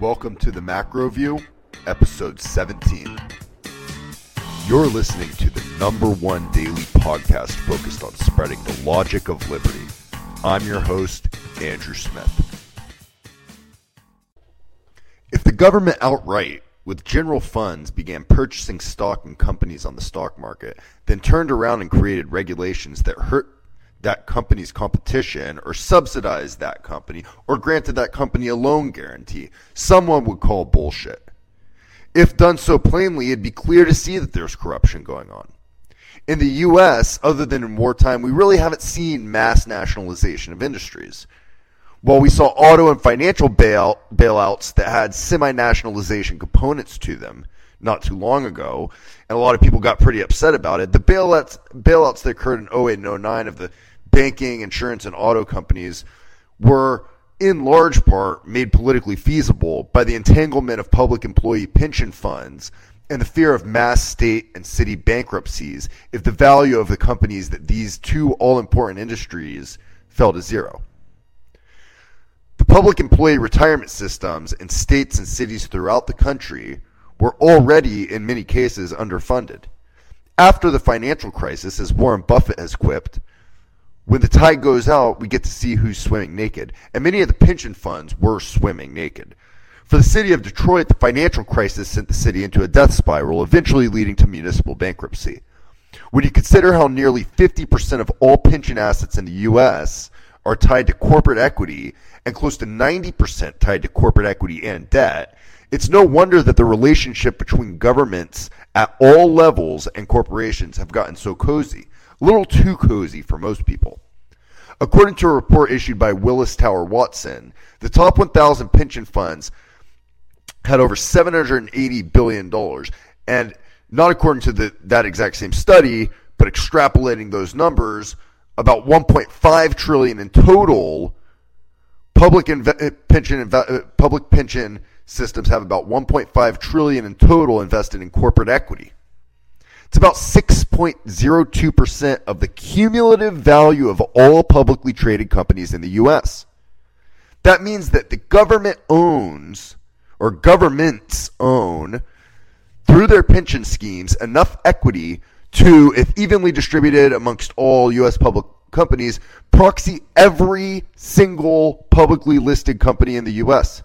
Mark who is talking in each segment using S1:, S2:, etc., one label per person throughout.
S1: Welcome to the Macro View, episode 17. You're listening to the number one daily podcast focused on spreading the logic of liberty. I'm your host, Andrew Smith. If the government outright, with general funds, began purchasing stock in companies on the stock market, then turned around and created regulations that hurt that company's competition or subsidized that company or granted that company a loan guarantee, someone would call bullshit. If done so plainly, it'd be clear to see that there's corruption going on. In the US, other than in wartime, we really haven't seen mass nationalization of industries. While we saw auto and financial bail, bailouts that had semi nationalization components to them not too long ago, and a lot of people got pretty upset about it, the bailouts, bailouts that occurred in 08 and 09 of the banking, insurance, and auto companies were in large part made politically feasible by the entanglement of public employee pension funds and the fear of mass state and city bankruptcies if the value of the companies that these two all important industries fell to zero. The public employee retirement systems in states and cities throughout the country were already, in many cases, underfunded. After the financial crisis, as Warren Buffett has quipped, when the tide goes out, we get to see who's swimming naked. And many of the pension funds were swimming naked. For the city of Detroit, the financial crisis sent the city into a death spiral, eventually leading to municipal bankruptcy. When you consider how nearly 50% of all pension assets in the U.S. are tied to corporate equity and close to 90% tied to corporate equity and debt, it's no wonder that the relationship between governments at all levels and corporations have gotten so cozy a little too cozy for most people. According to a report issued by Willis Tower Watson, the top 1,000 pension funds had over $780 billion. And not according to the, that exact same study, but extrapolating those numbers, about 1.5 trillion in total. Public inve- uh, pension inve- uh, public pension systems have about 1.5 trillion in total invested in corporate equity. It's about 6.02% of the cumulative value of all publicly traded companies in the U.S. That means that the government owns, or governments own, through their pension schemes, enough equity to, if evenly distributed amongst all U.S. public companies, proxy every single publicly listed company in the U.S.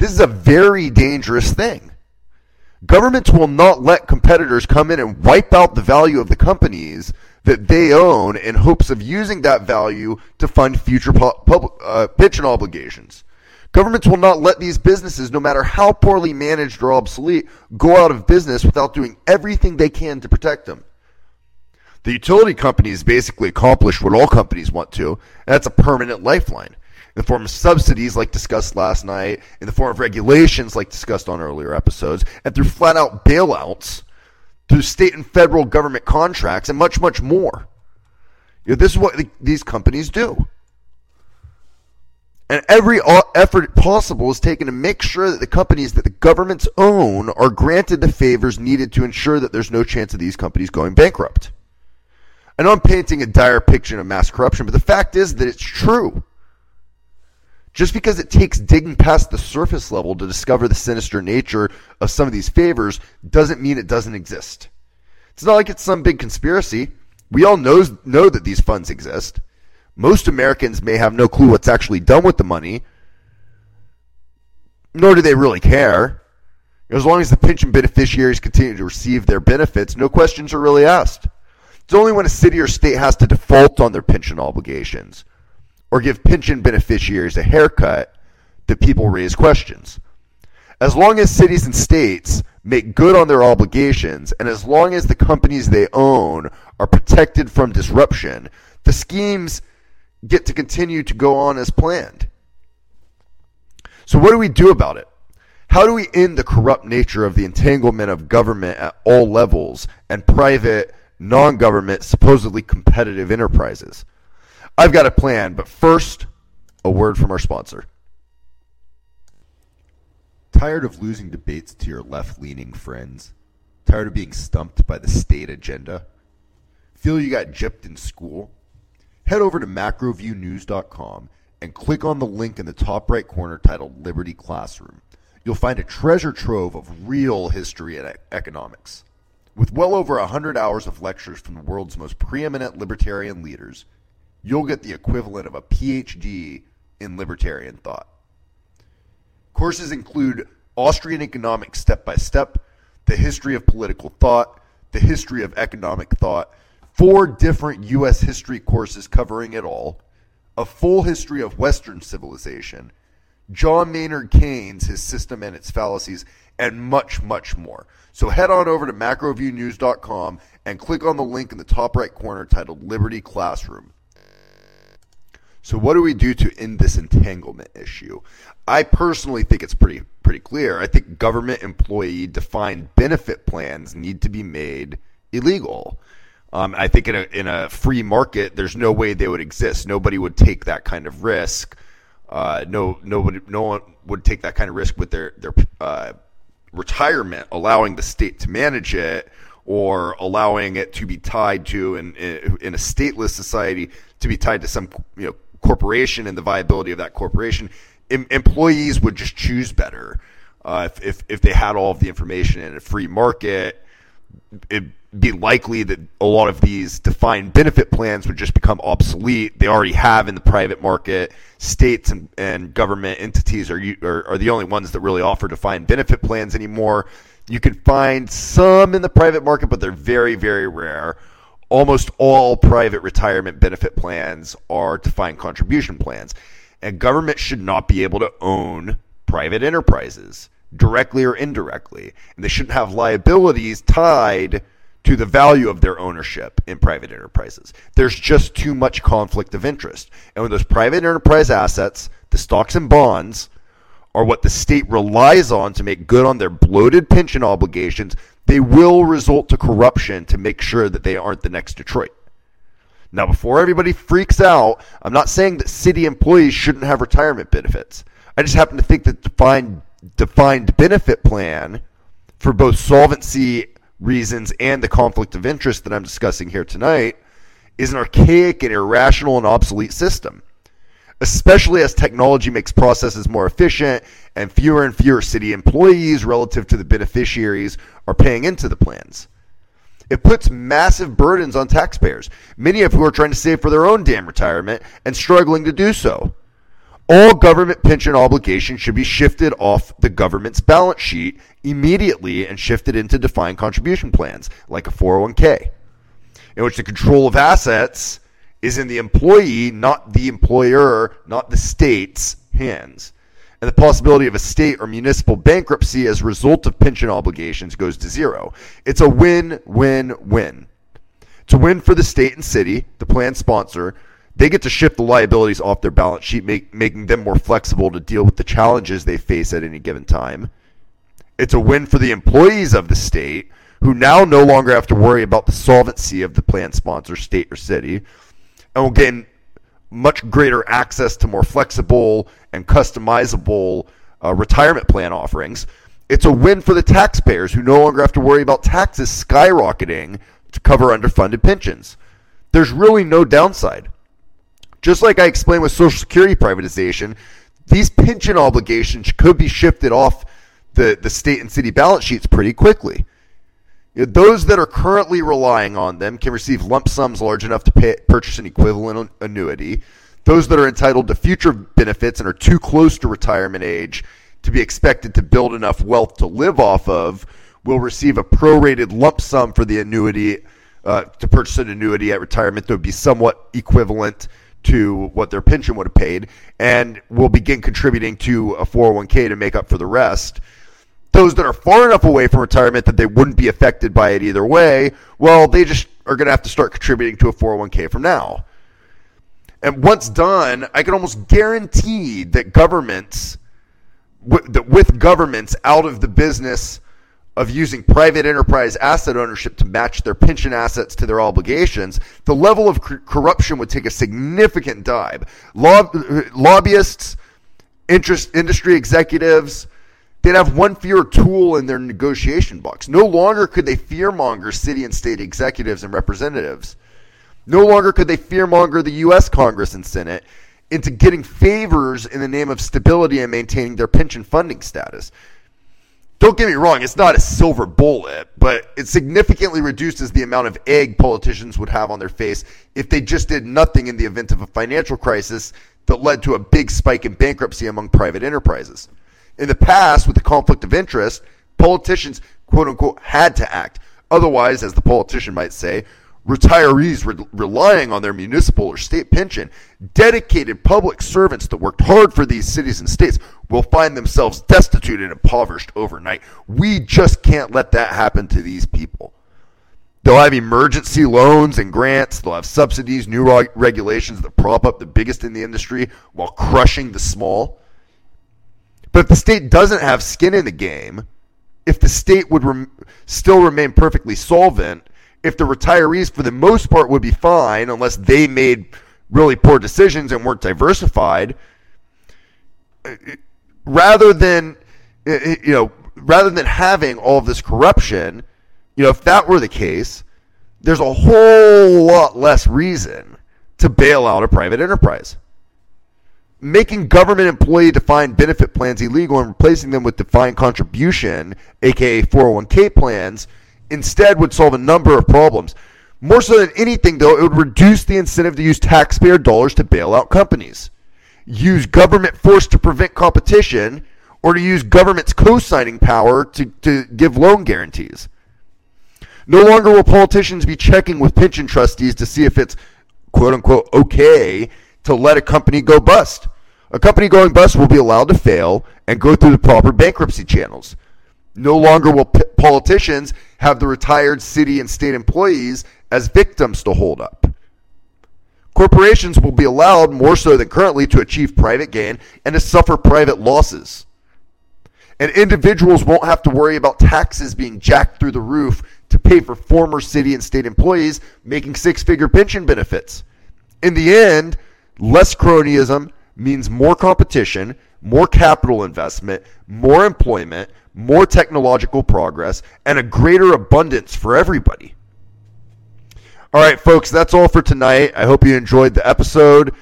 S1: This is a very dangerous thing. Governments will not let competitors come in and wipe out the value of the companies that they own in hopes of using that value to fund future public, uh, pension obligations. Governments will not let these businesses, no matter how poorly managed or obsolete, go out of business without doing everything they can to protect them. The utility companies basically accomplish what all companies want to, and that's a permanent lifeline in the form of subsidies, like discussed last night, in the form of regulations, like discussed on earlier episodes, and through flat out bailouts, through state and federal government contracts, and much, much more. You know, this is what the, these companies do. And every effort possible is taken to make sure that the companies that the governments own are granted the favors needed to ensure that there's no chance of these companies going bankrupt. I know I'm painting a dire picture of mass corruption, but the fact is that it's true. Just because it takes digging past the surface level to discover the sinister nature of some of these favors doesn't mean it doesn't exist. It's not like it's some big conspiracy. We all know, know that these funds exist. Most Americans may have no clue what's actually done with the money, nor do they really care. As long as the pension beneficiaries continue to receive their benefits, no questions are really asked. It's only when a city or state has to default on their pension obligations or give pension beneficiaries a haircut that people raise questions. As long as cities and states make good on their obligations, and as long as the companies they own are protected from disruption, the schemes get to continue to go on as planned. So, what do we do about it? How do we end the corrupt nature of the entanglement of government at all levels and private, non government, supposedly competitive enterprises? I've got a plan, but first, a word from our sponsor. Tired of losing debates to your left leaning friends? Tired of being stumped by the state agenda? Feel you got gypped in school? Head over to macroviewnews.com and click on the link in the top right corner titled Liberty Classroom. You'll find a treasure trove of real history and economics. With well over 100 hours of lectures from the world's most preeminent libertarian leaders, you'll get the equivalent of a PhD in libertarian thought. Courses include Austrian economics step by step, the history of political thought, the history of economic thought, four different U.S. history courses covering it all, a full history of Western civilization, John Maynard Keynes, his system and its fallacies, and much, much more. So head on over to macroviewnews.com and click on the link in the top right corner titled Liberty Classroom. So what do we do to end this entanglement issue? I personally think it's pretty pretty clear. I think government employee defined benefit plans need to be made illegal. Um, I think in a in a free market, there's no way they would exist. Nobody would take that kind of risk. Uh, no, nobody, no one would take that kind of risk with their their uh, retirement, allowing the state to manage it or allowing it to be tied to in in a stateless society to be tied to some you know corporation and the viability of that corporation, em- employees would just choose better uh, if, if, if they had all of the information in a free market. It'd be likely that a lot of these defined benefit plans would just become obsolete. They already have in the private market. States and, and government entities are, are, are the only ones that really offer defined benefit plans anymore. You can find some in the private market, but they're very, very rare almost all private retirement benefit plans are defined contribution plans. And government should not be able to own private enterprises directly or indirectly. And they shouldn't have liabilities tied to the value of their ownership in private enterprises. There's just too much conflict of interest. And when those private enterprise assets, the stocks and bonds, are what the state relies on to make good on their bloated pension obligations, they will result to corruption to make sure that they aren't the next Detroit. Now, before everybody freaks out, I'm not saying that city employees shouldn't have retirement benefits. I just happen to think that defined defined benefit plan for both solvency reasons and the conflict of interest that I'm discussing here tonight is an archaic and irrational and obsolete system especially as technology makes processes more efficient and fewer and fewer city employees relative to the beneficiaries are paying into the plans. It puts massive burdens on taxpayers, many of who are trying to save for their own damn retirement and struggling to do so. All government pension obligations should be shifted off the government's balance sheet immediately and shifted into defined contribution plans, like a 401k, in which the control of assets is in the employee, not the employer, not the state's hands. And the possibility of a state or municipal bankruptcy as a result of pension obligations goes to zero. It's a win win win. It's a win for the state and city, the plan sponsor. They get to shift the liabilities off their balance sheet, make, making them more flexible to deal with the challenges they face at any given time. It's a win for the employees of the state, who now no longer have to worry about the solvency of the plan sponsor, state or city and will gain much greater access to more flexible and customizable uh, retirement plan offerings. It's a win for the taxpayers who no longer have to worry about taxes skyrocketing to cover underfunded pensions. There's really no downside. Just like I explained with Social Security privatization, these pension obligations could be shifted off the, the state and city balance sheets pretty quickly. Those that are currently relying on them can receive lump sums large enough to pay, purchase an equivalent annuity. Those that are entitled to future benefits and are too close to retirement age to be expected to build enough wealth to live off of will receive a prorated lump sum for the annuity uh, to purchase an annuity at retirement that would be somewhat equivalent to what their pension would have paid and will begin contributing to a 401k to make up for the rest those that are far enough away from retirement that they wouldn't be affected by it either way, well, they just are going to have to start contributing to a 401k from now. And once done, I can almost guarantee that governments, that with governments out of the business of using private enterprise asset ownership to match their pension assets to their obligations, the level of corruption would take a significant dive. lobbyists, interest industry executives, They'd have one fewer tool in their negotiation box. No longer could they fearmonger city and state executives and representatives. No longer could they fearmonger the U.S. Congress and Senate. into getting favors in the name of stability and maintaining their pension funding status. Don't get me wrong, it's not a silver bullet, but it significantly reduces the amount of egg politicians would have on their face if they just did nothing in the event of a financial crisis that led to a big spike in bankruptcy among private enterprises. In the past, with the conflict of interest, politicians, quote unquote, had to act. Otherwise, as the politician might say, retirees re- relying on their municipal or state pension, dedicated public servants that worked hard for these cities and states will find themselves destitute and impoverished overnight. We just can't let that happen to these people. They'll have emergency loans and grants. They'll have subsidies, new regulations that prop up the biggest in the industry while crushing the small. But if the state doesn't have skin in the game, if the state would rem- still remain perfectly solvent, if the retirees, for the most part, would be fine unless they made really poor decisions and weren't diversified, rather than you know, rather than having all of this corruption, you know, if that were the case, there's a whole lot less reason to bail out a private enterprise. Making government employee defined benefit plans illegal and replacing them with defined contribution, aka 401k plans, instead would solve a number of problems. More so than anything, though, it would reduce the incentive to use taxpayer dollars to bail out companies, use government force to prevent competition, or to use government's co signing power to, to give loan guarantees. No longer will politicians be checking with pension trustees to see if it's quote unquote okay to let a company go bust. A company going bust will be allowed to fail and go through the proper bankruptcy channels. No longer will p- politicians have the retired city and state employees as victims to hold up. Corporations will be allowed, more so than currently, to achieve private gain and to suffer private losses. And individuals won't have to worry about taxes being jacked through the roof to pay for former city and state employees making six figure pension benefits. In the end, less cronyism means more competition, more capital investment, more employment, more technological progress, and a greater abundance for everybody. All right, folks, that's all for tonight. I hope you enjoyed the episode.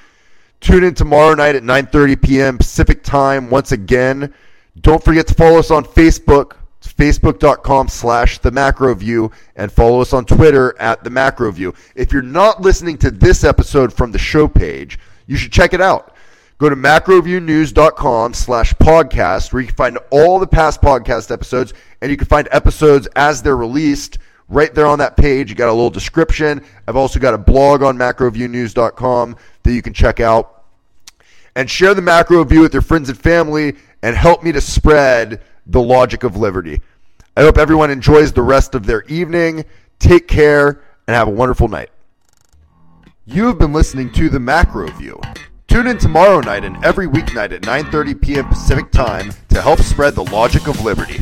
S1: Tune in tomorrow night at 9:30 p.m. Pacific Time once again. Don't forget to follow us on Facebook, facebook.com slash the macro view, and follow us on Twitter at the macro view. If you're not listening to this episode from the show page, you should check it out. Go to macroviewnews.com slash podcast where you can find all the past podcast episodes and you can find episodes as they're released right there on that page. You got a little description. I've also got a blog on macroviewnews.com that you can check out. And share the macro view with your friends and family and help me to spread the logic of liberty. I hope everyone enjoys the rest of their evening. Take care and have a wonderful night. You have been listening to the Macro View. Tune in tomorrow night and every weeknight at 9:30 p.m. Pacific Time to help spread the logic of liberty.